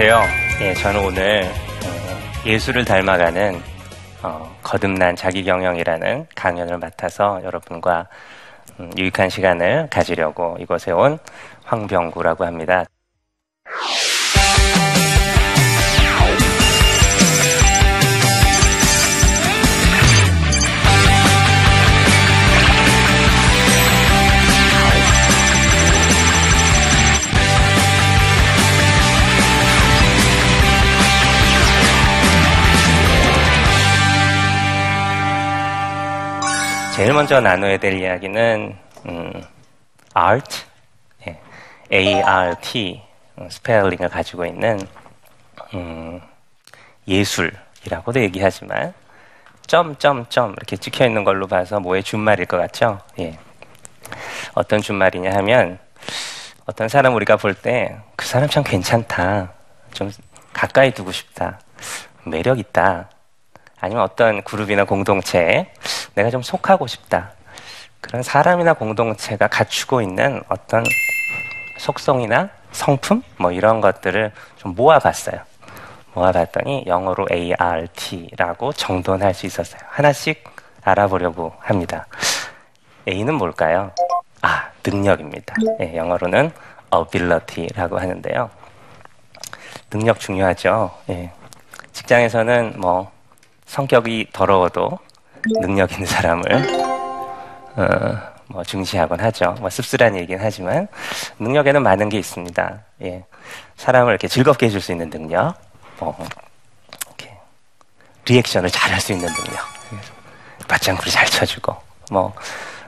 안녕하세요. 예, 저는 오늘 어, 예술을 닮아가는 어, 거듭난 자기경영이라는 강연을 맡아서 여러분과 음, 유익한 시간을 가지려고 이곳에 온 황병구라고 합니다. 제일 먼저 나눠야 될 이야기는 음, art, 예, A-R-T 음, 스펠링을 가지고 있는 음, 예술이라고도 얘기하지만 점점점 이렇게 찍혀 있는 걸로 봐서 뭐의 준말일 것 같죠? 예. 어떤 준말이냐 하면 어떤 사람 우리가 볼 때 그 사람 참 괜찮다, 좀 가까이 두고 싶다, 매력 있다. 아니면 어떤 그룹이나 공동체에 내가 좀 속하고 싶다. 그런 사람이나 공동체가 갖추고 있는 어떤 속성이나 성품 뭐 이런 것들을 좀 모아봤어요. 모아봤더니 영어로 ART라고 정돈할 수 있었어요. 하나씩 알아보려고 합니다. A는 뭘까요? 아, 능력입니다. 네, 영어로는 ability라고 하는데요. 능력 중요하죠. 네. 직장에서는 뭐 성격이 더러워도 능력 있는 사람을 어, 뭐 중시하곤 하죠. 뭐 씁쓸한 얘기긴 하지만 능력에는 많은 게 있습니다. 예. 사람을 이렇게 즐겁게 해줄 수 있는 능력, 뭐 이렇게 리액션을 잘 할 수 있는 능력, 맞장구를 잘 쳐주고, 뭐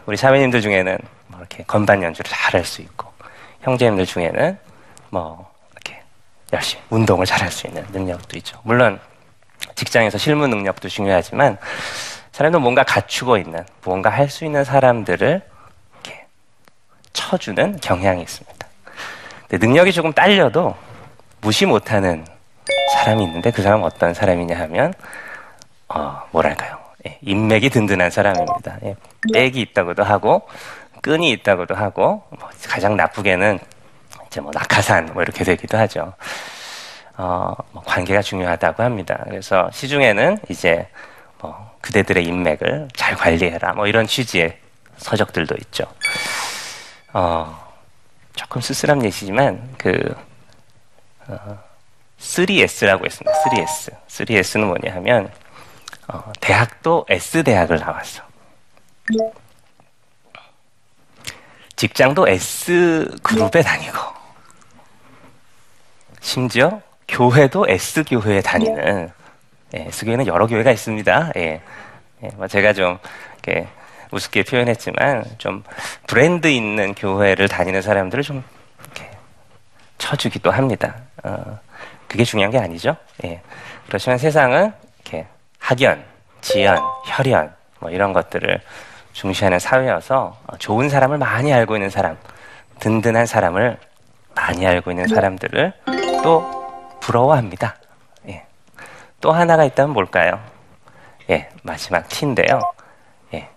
우리 사회님들 중에는 뭐 이렇게 건반 연주를 잘 할 수 있고, 형제님들 중에는 뭐 이렇게 열심히 운동을 잘 할 수 있는 능력도 있죠. 물론 직장에서 실무 능력도 중요하지만 사람도 뭔가 갖추고 있는 무언가 할 수 있는 사람들을 이렇게 쳐주는 경향이 있습니다. 능력이 조금 딸려도 무시 못하는 사람이 있는데 그 사람은 어떤 사람이냐 하면 어, 뭐랄까요? 예, 인맥이 든든한 사람입니다. 예, 백이 있다고도 하고 끈이 있다고도 하고 뭐 가장 나쁘게는 이제 뭐 낙하산 뭐 이렇게 되기도 하죠. 어, 뭐 관계가 중요하다고 합니다. 그래서 시중에는 이제 뭐 그대들의 인맥을 잘 관리해라 뭐 이런 취지의 서적들도 있죠. 어, 조금 쓸쓸한 예시지만 그 어, 3S라고 있습니다. 3S. 3S는 뭐냐 하면 어, 대학도 S 대학을 나왔어. 직장도 S 그룹에 다니고 심지어 교회도 S 교회에 다니는 예, S 교회는 여러 교회가 있습니다. 예, 예, 뭐 제가 좀 이렇게 우습게 표현했지만 좀 브랜드 있는 교회를 다니는 사람들을 좀 이렇게 쳐주기도 합니다. 어, 그게 중요한 게 아니죠. 예. 그렇지만 세상은 이렇게 학연, 지연, 혈연 뭐 이런 것들을 중시하는 사회여서 좋은 사람을 많이 알고 있는 사람, 든든한 사람을 많이 알고 있는 사람들을 또 부러워합니다. 예. 또 하나가 있다면 뭘까요? 예, 마지막 T인데요. 예.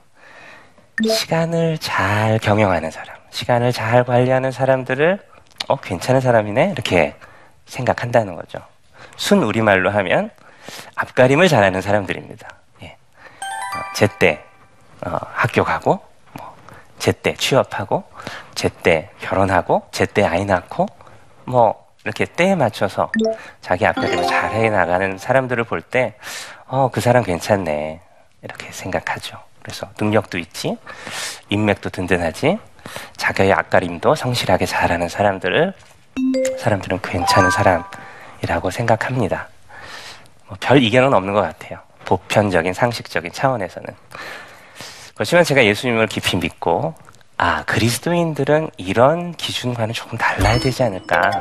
시간을 잘 경영하는 사람, 시간을 잘 관리하는 사람들을 어, 괜찮은 사람이네? 이렇게 생각한다는 거죠. 순 우리말로 하면 앞가림을 잘하는 사람들입니다. 예. 어, 제때 어, 학교 가고, 뭐, 제때 취업하고, 제때 결혼하고, 제때 아이 낳고, 뭐 이렇게 때에 맞춰서 자기 앞가림을 잘 해 나가는 사람들을 볼 때, 어, 그 사람 괜찮네. 이렇게 생각하죠. 그래서 능력도 있지, 인맥도 든든하지, 자기의 앞가림도 성실하게 잘하는 사람들을, 사람들은 괜찮은 사람이라고 생각합니다. 뭐 별 이견은 없는 것 같아요. 보편적인 상식적인 차원에서는. 그렇지만 제가 예수님을 깊이 믿고, 아, 그리스도인들은 이런 기준과는 조금 달라야 되지 않을까.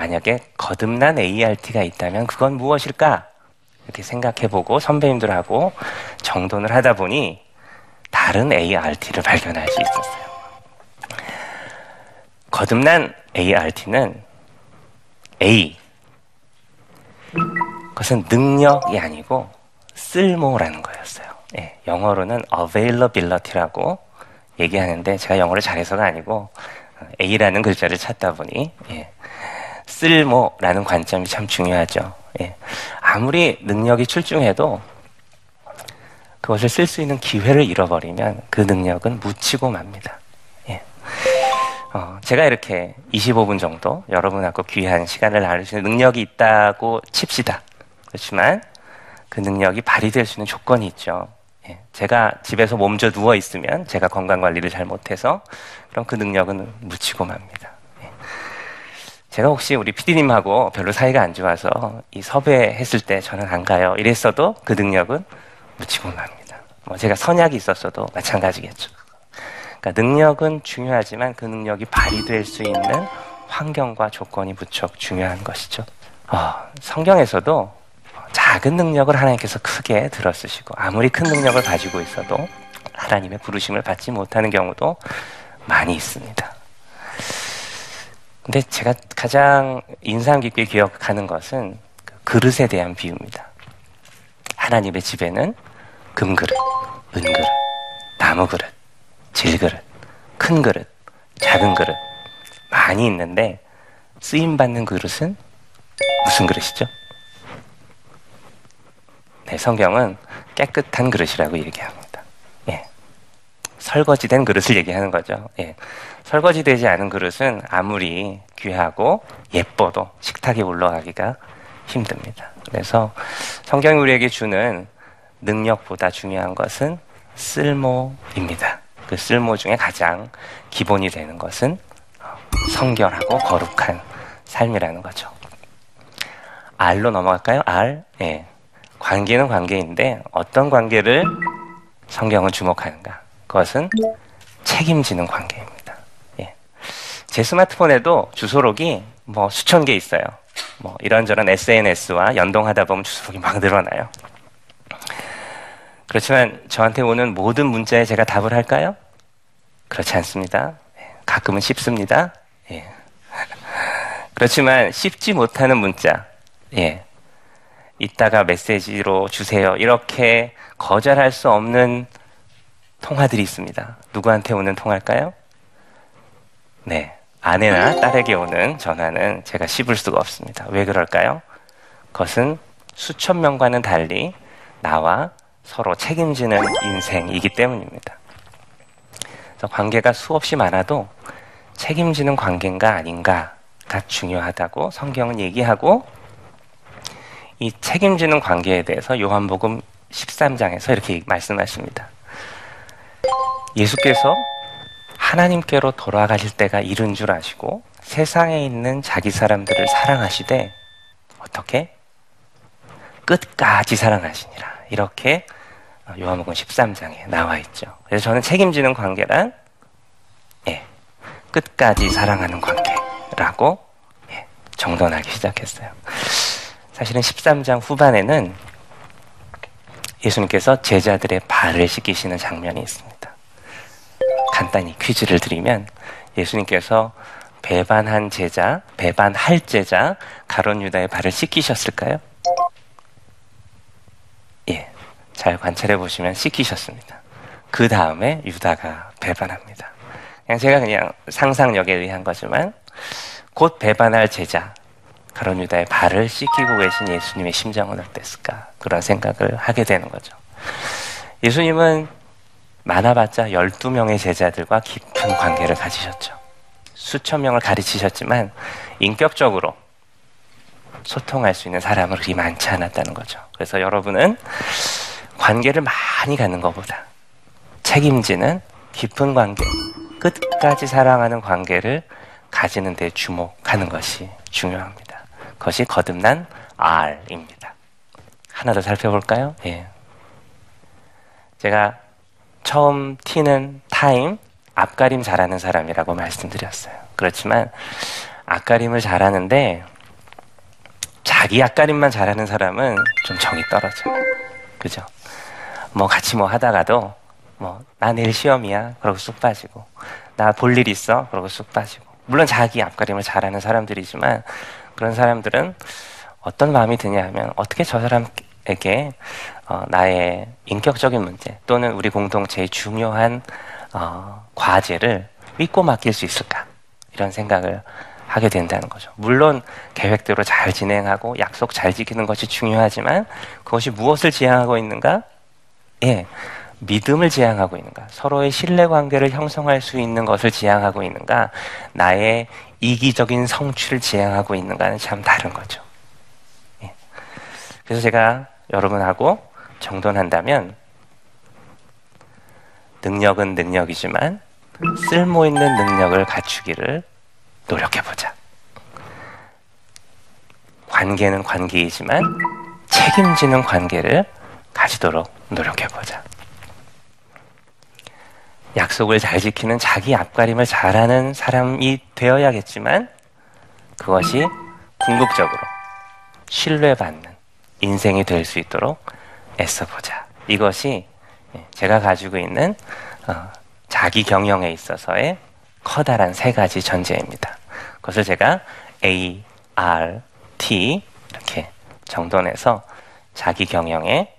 만약에 거듭난 ART가 있다면 그건 무엇일까? 이렇게 생각해보고 선배님들하고 정돈을 하다 보니 다른 ART를 발견할 수 있었어요. 거듭난 ART는 A. 그것은 능력이 아니고 쓸모라는 거였어요. 예, 영어로는 availability라고 얘기하는데 제가 영어를 잘해서가 아니고 A라는 글자를 찾다 보니 예, 쓸모라는 관점이 참 중요하죠. 예. 아무리 능력이 출중해도 그것을 쓸 수 있는 기회를 잃어버리면 그 능력은 묻히고 맙니다. 예. 어, 제가 이렇게 25분 정도 여러분하고 귀한 시간을 나눌 수 있는 능력이 있다고 칩시다. 그렇지만 그 능력이 발휘될 수 있는 조건이 있죠. 예. 제가 집에서 몸져 누워 있으면 제가 건강 관리를 잘 못해서 그럼 그 능력은 묻히고 맙니다. 예. 제가 혹시 우리 PD님하고 별로 사이가 안 좋아서 이 섭외했을 때 저는 안 가요. 이랬어도 그 능력은 묻히고 맙니다. 뭐 제가 선약이 있었어도 마찬가지겠죠. 그러니까 능력은 중요하지만 그 능력이 발휘될 수 있는 환경과 조건이 무척 중요한 것이죠. 어, 성경에서도 작은 능력을 하나님께서 크게 들어쓰시고 아무리 큰 능력을 가지고 있어도 하나님의 부르심을 받지 못하는 경우도 많이 있습니다. 근데 제가 가장 인상 깊게 기억하는 것은 그 그릇에 대한 비유입니다. 하나님의 집에는 금그릇, 은그릇, 나무그릇, 질그릇, 큰 그릇, 작은 그릇 많이 있는데 쓰임 받는 그릇은 무슨 그릇이죠? 네, 성경은 깨끗한 그릇이라고 얘기합니다. 예. 설거지된 그릇을 얘기하는 거죠. 예. 설거지 되지 않은 그릇은 아무리 귀하고 예뻐도 식탁에 올라가기가 힘듭니다. 그래서 성경이 우리에게 주는 능력보다 중요한 것은 쓸모입니다. 그 쓸모 중에 가장 기본이 되는 것은 성결하고 거룩한 삶이라는 거죠. R로 넘어갈까요? R. 예. 관계는 관계인데 어떤 관계를 성경은 주목하는가? 그것은 책임지는 관계입니다. 예. 제 스마트폰에도 주소록이 뭐 수천 개 있어요. 뭐 이런저런 SNS와 연동하다 보면 주소록이 막 늘어나요. 그렇지만 저한테 오는 모든 문자에 제가 답을 할까요? 그렇지 않습니다. 예. 가끔은 씹습니다. 예. 그렇지만 씹지 못하는 문자, 예. 이따가 메시지로 주세요. 이렇게 거절할 수 없는 통화들이 있습니다. 누구한테 오는 통화일까요? 네. 아내나 딸에게 오는 전화는 제가 씹을 수가 없습니다. 왜 그럴까요? 그것은 수천 명과는 달리 나와 서로 책임지는 인생이기 때문입니다. 그래서 관계가 수없이 많아도 책임지는 관계인가 아닌가가 중요하다고 성경은 얘기하고 이 책임지는 관계에 대해서 요한복음 13장에서 이렇게 말씀하십니다. 예수께서 하나님께로 돌아가실 때가 이른 줄 아시고 세상에 있는 자기 사람들을 사랑하시되 어떻게? 끝까지 사랑하시니라. 이렇게 요한복음 13장에 나와 있죠. 그래서 저는 책임지는 관계란 예, 끝까지 사랑하는 관계라고 예, 정돈하기 시작했어요. 사실은 13장 후반에는 예수님께서 제자들의 발을 씻기시는 장면이 있습니다. 간단히 퀴즈를 드리면 예수님께서 배반한 제자, 배반할 제자 가론 유다의 발을 씻기셨을까요? 예. 잘 관찰해 보시면 씻기셨습니다. 그 다음에 유다가 배반합니다. 그냥 제가 그냥 상상력에 의한 거지만 곧 배반할 제자, 가론 유다의 발을 씻기고 계신 예수님의 심정은 어땠을까? 그런 생각을 하게 되는 거죠. 예수님은 많아봤자 12명의 제자들과 깊은 관계를 가지셨죠. 수천 명을 가르치셨지만 인격적으로 소통할 수 있는 사람은 그리 많지 않았다는 거죠. 그래서 여러분은 관계를 많이 갖는 것보다 책임지는 깊은 관계, 끝까지 사랑하는 관계를 가지는 데 주목하는 것이 중요합니다. 그것이 거듭난 R입니다. 하나 더 살펴볼까요? 예. 제가 처음 T는 타임, 앞가림 잘하는 사람이라고 말씀드렸어요. 그렇지만 앞가림을 잘하는데 자기 앞가림만 잘하는 사람은 좀 정이 떨어져요. 그죠? 뭐 같이 뭐 하다가도 뭐 나 내일 시험이야 그러고 쑥 빠지고 나 볼 일 있어 그러고 쑥 빠지고 물론 자기 앞가림을 잘하는 사람들이지만 그런 사람들은 어떤 마음이 드냐 하면 어떻게 저 사람 에게 어, 나의 인격적인 문제 또는 우리 공동체의 중요한 어, 과제를 믿고 맡길 수 있을까 이런 생각을 하게 된다는 거죠. 물론 계획대로 잘 진행하고 약속 잘 지키는 것이 중요하지만 그것이 무엇을 지향하고 있는가? 예. 믿음을 지향하고 있는가? 서로의 신뢰 관계를 형성할 수 있는 것을 지향하고 있는가? 나의 이기적인 성취를 지향하고 있는가는 참 다른 거죠. 예. 그래서 제가 여러분하고 정돈한다면 능력은 능력이지만 쓸모 있는 능력을 갖추기를 노력해 보자. 관계는 관계이지만 책임지는 관계를 가지도록 노력해 보자. 약속을 잘 지키는 자기 앞가림을 잘하는 사람이 되어야겠지만 그것이 궁극적으로 신뢰받는 인생이 될 수 있도록 애써보자. 이것이 제가 가지고 있는 어, 자기 경영에 있어서의 커다란 세 가지 전제입니다. 그것을 제가 A, R, T 이렇게 정돈해서 자기 경영의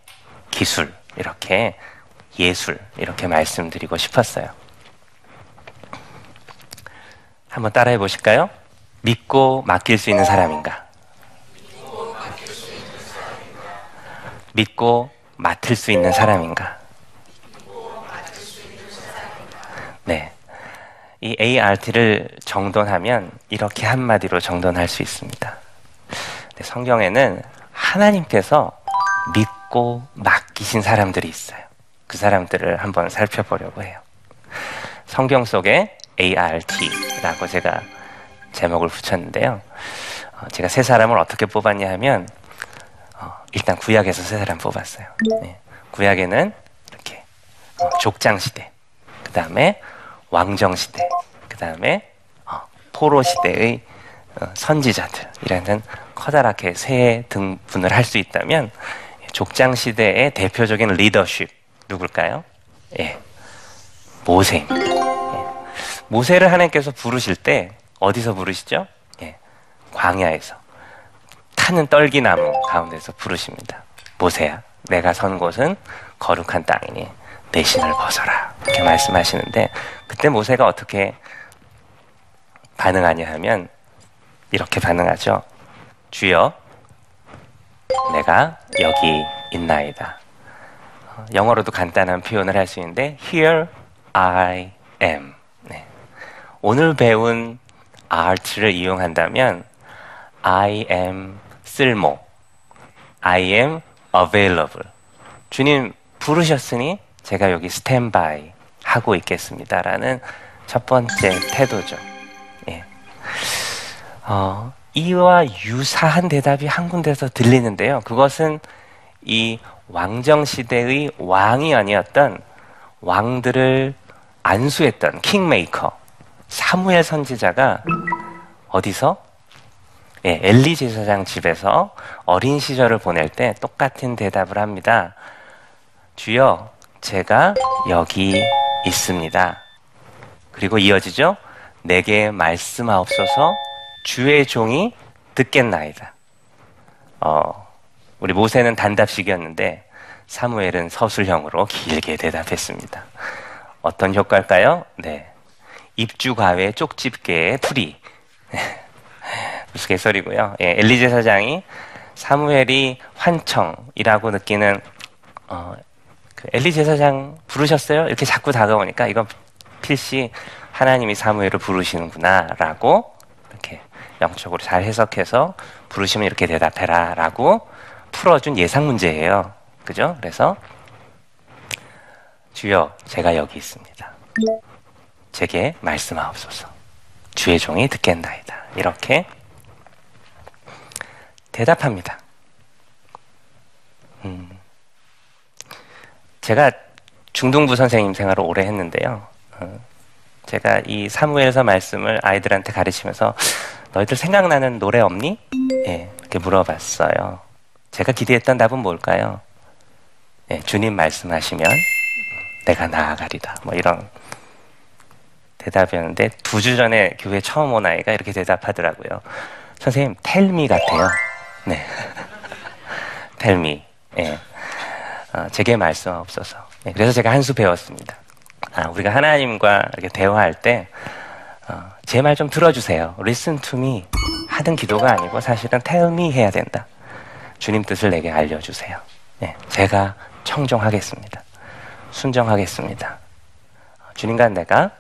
기술 이렇게 예술 이렇게 말씀드리고 싶었어요. 한번 따라해 보실까요? 믿고 맡길 수 있는 사람인가? 믿고 맡을 수 있는 사람인가? 네. 이 ART를 정돈하면 이렇게 한마디로 정돈할 수 있습니다. 네, 성경에는 하나님께서 믿고 맡기신 사람들이 있어요. 그 사람들을 한번 살펴보려고 해요. 성경 속에 ART라고 제가 제목을 붙였는데요. 어, 제가 세 사람을 어떻게 뽑았냐 하면 어, 일단 구약에서 세 사람 뽑았어요. 네. 구약에는 이렇게 어, 족장 시대, 그 다음에 왕정 시대, 그 다음에 어, 포로 시대의 어, 선지자들이라는 커다랗게 세 등분을 할 수 있다면 족장 시대의 대표적인 리더십 누굴까요? 예, 모세입니다. 예. 모세를 하나님께서 부르실 때 어디서 부르시죠? 예, 광야에서 타는 떨기나무 가운데서 부르십니다. 모세야, 내가 선 곳은 거룩한 땅이니 내 신을 벗어라. 이렇게 말씀하시는데 그때 모세가 어떻게 반응하냐 하면 이렇게 반응하죠. 주여, 내가 여기 있나이다. 영어로도 간단한 표현을 할 수 있는데 Here I am. 네. 오늘 배운 art를 이용한다면 I am 쓸모, I am available. 주님 부르셨으니 제가 여기 스탠바이 하고 있겠습니다라는 첫 번째 태도죠. 예. 어, 이와 유사한 대답이 한 군데서 들리는데요. 그것은 이 왕정 시대의 왕이 아니었던 왕들을 안수했던 킹메이커 사무엘 선지자가 어디서 예, 엘리 제사장 집에서 어린 시절을 보낼 때 똑같은 대답을 합니다. 주여, 제가 여기 있습니다. 그리고 이어지죠? 내게 말씀하옵소서 주의 종이 듣겠나이다. 어, 우리 모세는 단답식이었는데 사무엘은 서술형으로 길게 대답했습니다. 어떤 효과일까요? 네. 입주가외 쪽집게의 풀이. 무슨 개소리고요. 예, 엘리제 사장이 사무엘이 환청이라고 느끼는 어, 그 엘리 제사장 부르셨어요? 이렇게 자꾸 다가오니까 이건 필시 하나님이 사무엘을 부르시는구나라고 이렇게 영적으로 잘 해석해서 부르시면 이렇게 대답해라라고 풀어준 예상 문제예요. 그죠? 그래서 주여 제가 여기 있습니다. 제게 말씀하옵소서. 주의 종이 듣겠나이다. 이렇게 대답합니다. 음. 제가 중등부 선생님 생활을 오래 했는데요. 어, 제가 이 사무엘서 말씀을 아이들한테 가르치면서 너희들 생각나는 노래 없니? 예, 이렇게 물어봤어요. 제가 기대했던 답은 뭘까요? 예, 주님 말씀하시면 내가 나아가리다. 뭐 이런 대답이었는데 두 주 전에 교회 처음 온 아이가 이렇게 대답하더라고요. 선생님, 텔미 같아요. 네. 텔미. 예. 어, 제게 말씀 없어서. 네, 그래서 제가 한 수 배웠습니다. 아, 우리가 하나님과 이렇게 대화할 때 어, 제말 좀 들어주세요. Listen to me 하는 기도가 아니고 사실은 tell me 해야 된다. 주님 뜻을 내게 알려주세요. 네, 제가 청종하겠습니다. 순정하겠습니다. 주님과 내가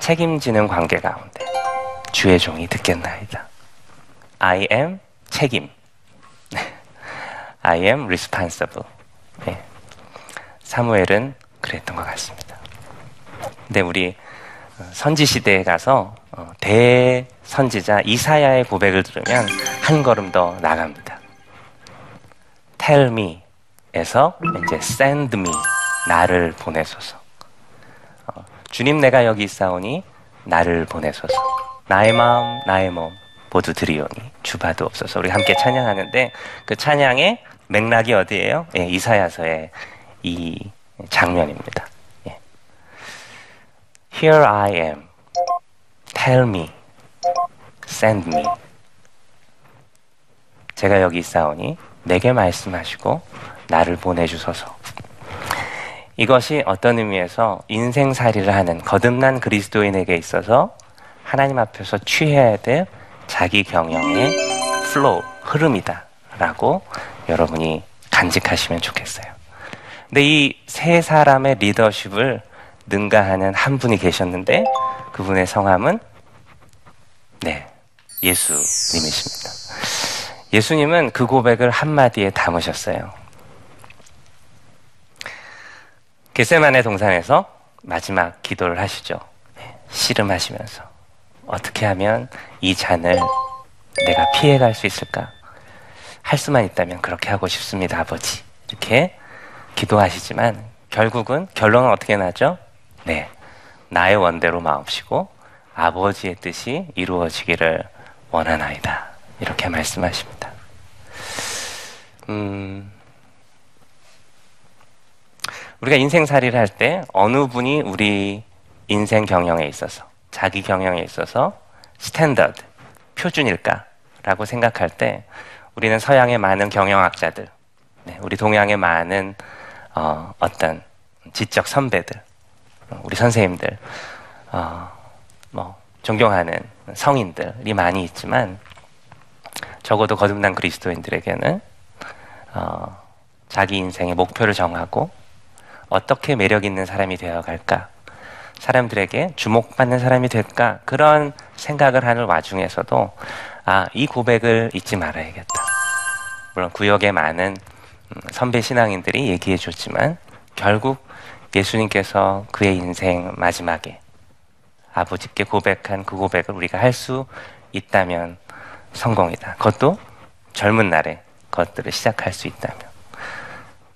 책임지는 관계 가운데 주의 종이 듣겠나이다. I am 책임. I am responsible. 네. 사무엘은 그랬던 것 같습니다. 근데 우리 선지 시대에 가서 어, 대선지자 이사야의 고백을 들으면 한 걸음 더 나갑니다. Tell me에서 이제 send me 나를 보내소서. 어, 주님 내가 여기 있사오니 나를 보내소서. 나의 마음 나의 몸 모두 드리오니 주바도 없어서 우리 함께 찬양하는데 그 찬양의 맥락이 어디예요? 예, 이사야서의 이 장면입니다. 예. Here I am. Tell me. Send me. 제가 여기 있사오니 내게 말씀하시고 나를 보내주소서. 이것이 어떤 의미에서 인생살이를 하는 거듭난 그리스도인에게 있어서 하나님 앞에서 취해야 될 자기 경영의 flow, 흐름이다. 라고 여러분이 간직하시면 좋겠어요. 근데 이 세 사람의 리더십을 능가하는 한 분이 계셨는데 그분의 성함은 네, 예수님이십니다. 예수님은 그 고백을 한마디에 담으셨어요. 게세만의 동산에서 마지막 기도를 하시죠. 네, 씨름하시면서 어떻게 하면 이 잔을 내가 피해갈 수 있을까? 할 수만 있다면 그렇게 하고 싶습니다, 아버지. 이렇게 기도하시지만 결국은 결론은 어떻게 나죠? 네. 나의 원대로 마옵시고 아버지의 뜻이 이루어지기를 원하나이다. 이렇게 말씀하십니다. 음, 우리가 인생살이를 할 때 어느 분이 우리 인생 경영에 있어서 자기 경영에 있어서 standard, 표준일까라고 생각할 때 우리는 서양의 많은 경영학자들, 네, 우리 동양의 많은 어, 어떤 지적 선배들, 우리 선생님들, 어, 뭐 존경하는 성인들이 많이 있지만 적어도 거듭난 그리스도인들에게는 어, 자기 인생의 목표를 정하고 어떻게 매력 있는 사람이 되어 갈까, 사람들에게 주목받는 사람이 될까? 그런 생각을 하는 와중에서도 아, 이 고백을 잊지 말아야겠다. 물론 구역에 많은 음, 선배 신앙인들이 얘기해 줬지만 결국 예수님께서 그의 인생 마지막에 아버지께 고백한 그 고백을 우리가 할 수 있다면 성공이다. 그것도 젊은 날에 그것들을 시작할 수 있다면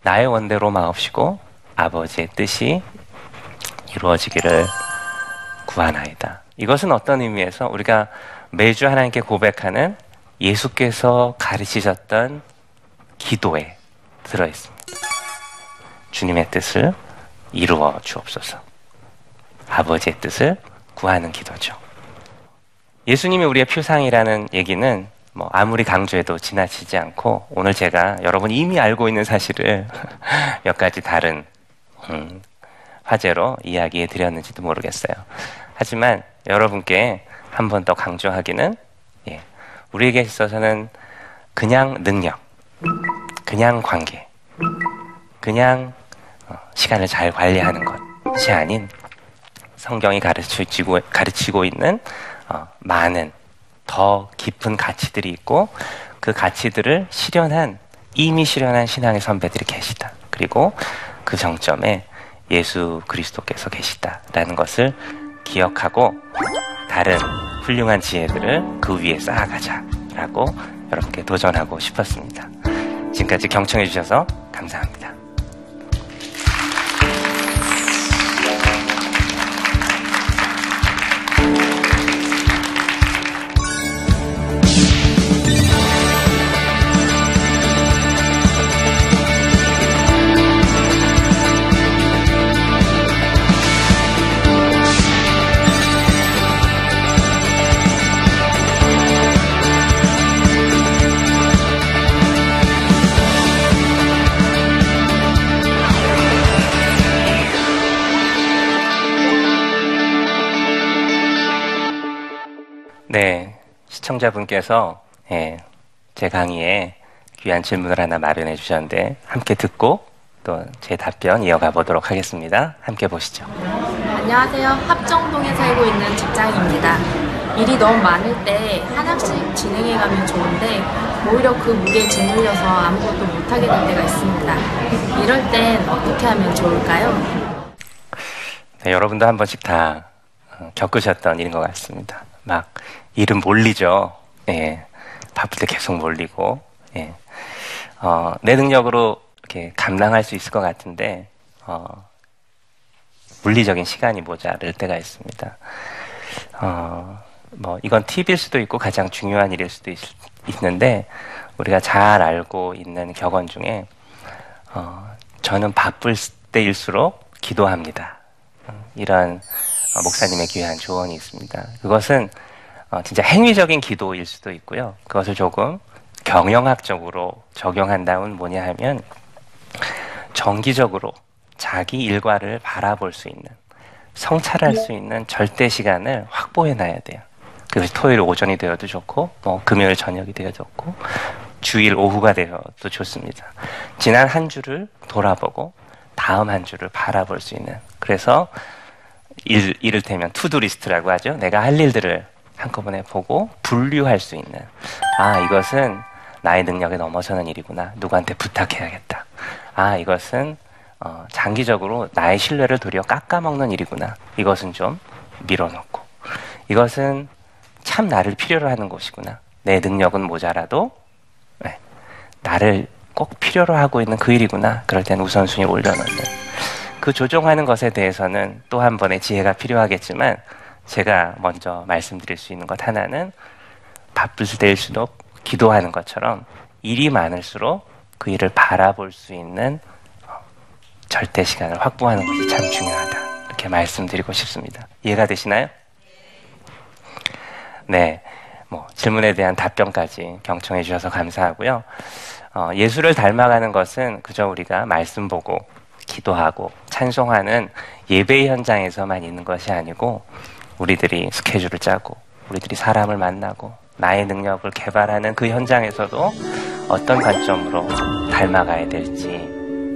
나의 원대로 마옵시고 아버지의 뜻이 이루어지기를 구하나이다. 이것은 어떤 의미에서 우리가 매주 하나님께 고백하는 예수께서 가르치셨던 기도에 들어 있습니다. 주님의 뜻을 이루어 주옵소서. 아버지의 뜻을 구하는 기도죠. 예수님이 우리의 표상이라는 얘기는 뭐 아무리 강조해도 지나치지 않고 오늘 제가 여러분이 이미 알고 있는 사실을 몇 가지 다른 음, 화제로 이야기해 드렸는지도 모르겠어요. 하지만 여러분께 한 번 더 강조하기는 예, 우리에게 있어서는 그냥 능력, 그냥 관계, 그냥 어, 시간을 잘 관리하는 것이 아닌 성경이 가르치고, 가르치고 있는 어, 많은 더 깊은 가치들이 있고 그 가치들을 실현한 이미 실현한 신앙의 선배들이 계시다. 그리고 그 정점에 예수 그리스도께서 계시다라는 것을 기억하고 다른 훌륭한 지혜들을 그 위에 쌓아가자라고 여러분께 도전하고 싶었습니다. 지금까지 경청해 주셔서 감사합니다. 시청자분께서 예, 제 강의에 귀한 질문을 하나 마련해 주셨는데 함께 듣고 또 제 답변 이어가 보도록 하겠습니다. 함께 보시죠. 안녕하세요. 합정동에 살고 있는 직장인입니다. 일이 너무 많을 때 하나씩 진행해 가면 좋은데 오히려 그 무게에 짓눌려서 아무것도 못하게 될 때가 있습니다. 이럴 땐 어떻게 하면 좋을까요? 네, 여러분도 한 번씩 다 어, 겪으셨던 일인 것 같습니다. 막 일은 몰리죠. 예, 바쁠 때 계속 몰리고 예. 어, 내 능력으로 이렇게 감당할 수 있을 것 같은데 어, 물리적인 시간이 모자랄 때가 있습니다. 어, 뭐 이건 팁일 수도 있고 가장 중요한 일일 수도 있, 있는데 우리가 잘 알고 있는 격언 중에 어, 저는 바쁠 때일수록 기도합니다. 어, 이런 어, 목사님의 귀한 조언이 있습니다. 그것은 어, 진짜 행위적인 기도일 수도 있고요. 그것을 조금 경영학적으로 적용한다면 뭐냐 하면 정기적으로 자기 일과를 바라볼 수 있는 성찰할 수 있는 절대 시간을 확보해 놔야 돼요. 그래서 토요일 오전이 되어도 좋고 뭐 금요일 저녁이 되어도 좋고 주일 오후가 되어도 좋습니다. 지난 한 주를 돌아보고 다음 한 주를 바라볼 수 있는 그래서 일, 이를테면 투두 리스트라고 하죠. 내가 할 일들을 한꺼번에 보고 분류할 수 있는 아 이것은 나의 능력에 넘어서는 일이구나. 누구한테 부탁해야겠다. 아 이것은 어, 장기적으로 나의 신뢰를 도리어 깎아먹는 일이구나. 이것은 좀 밀어놓고 이것은 참 나를 필요로 하는 것이구나. 내 능력은 모자라도 네, 나를 꼭 필요로 하고 있는 그 일이구나. 그럴 땐 우선순위를 올려놓는 그 조종하는 것에 대해서는 또 한 번의 지혜가 필요하겠지만 제가 먼저 말씀드릴 수 있는 것 하나는 바쁠 때일수록 기도하는 것처럼 일이 많을수록 그 일을 바라볼 수 있는 어, 절대 시간을 확보하는 것이 참 중요하다. 이렇게 말씀드리고 싶습니다. 이해가 되시나요? 네. 뭐, 질문에 대한 답변까지 경청해 주셔서 감사하고요. 어, 예수를 닮아가는 것은 그저 우리가 말씀 보고 기도하고 찬송하는 예배 현장에서만 있는 것이 아니고 우리들이 스케줄을 짜고 우리들이 사람을 만나고 나의 능력을 개발하는 그 현장에서도 어떤 관점으로 닮아가야 될지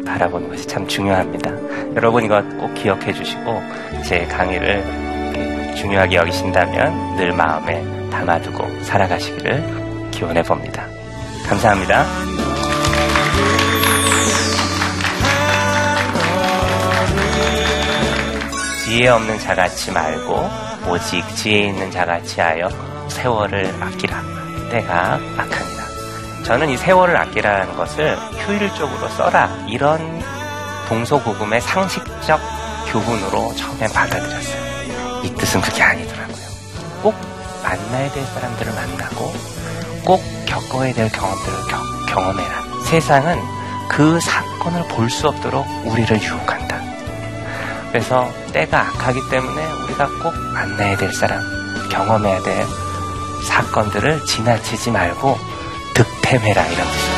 바라보는 것이 참 중요합니다. 여러분 이것 꼭 기억해 주시고 제 강의를 중요하게 여기신다면 늘 마음에 담아두고 살아가시기를 기원해 봅니다. 감사합니다. 지혜 없는 자같이 말고 오직 지혜 있는 자같이 하여 세월을 아끼라. 때가 악합니다. 저는 이 세월을 아끼라는 것을 효율적으로 써라. 이런 동서고금의 상식적 교훈으로 처음엔 받아들였어요. 이 뜻은 그게 아니더라고요. 꼭 만나야 될 사람들을 만나고 꼭 겪어야 될 경험들을 겨, 경험해라. 세상은 그 사건을 볼 수 없도록 우리를 유혹한다. 그래서 때가 악하기 때문에 우리가 꼭 만나야 될 사람, 경험해야 될 사건들을 지나치지 말고 득템해라 이런 뜻입니다.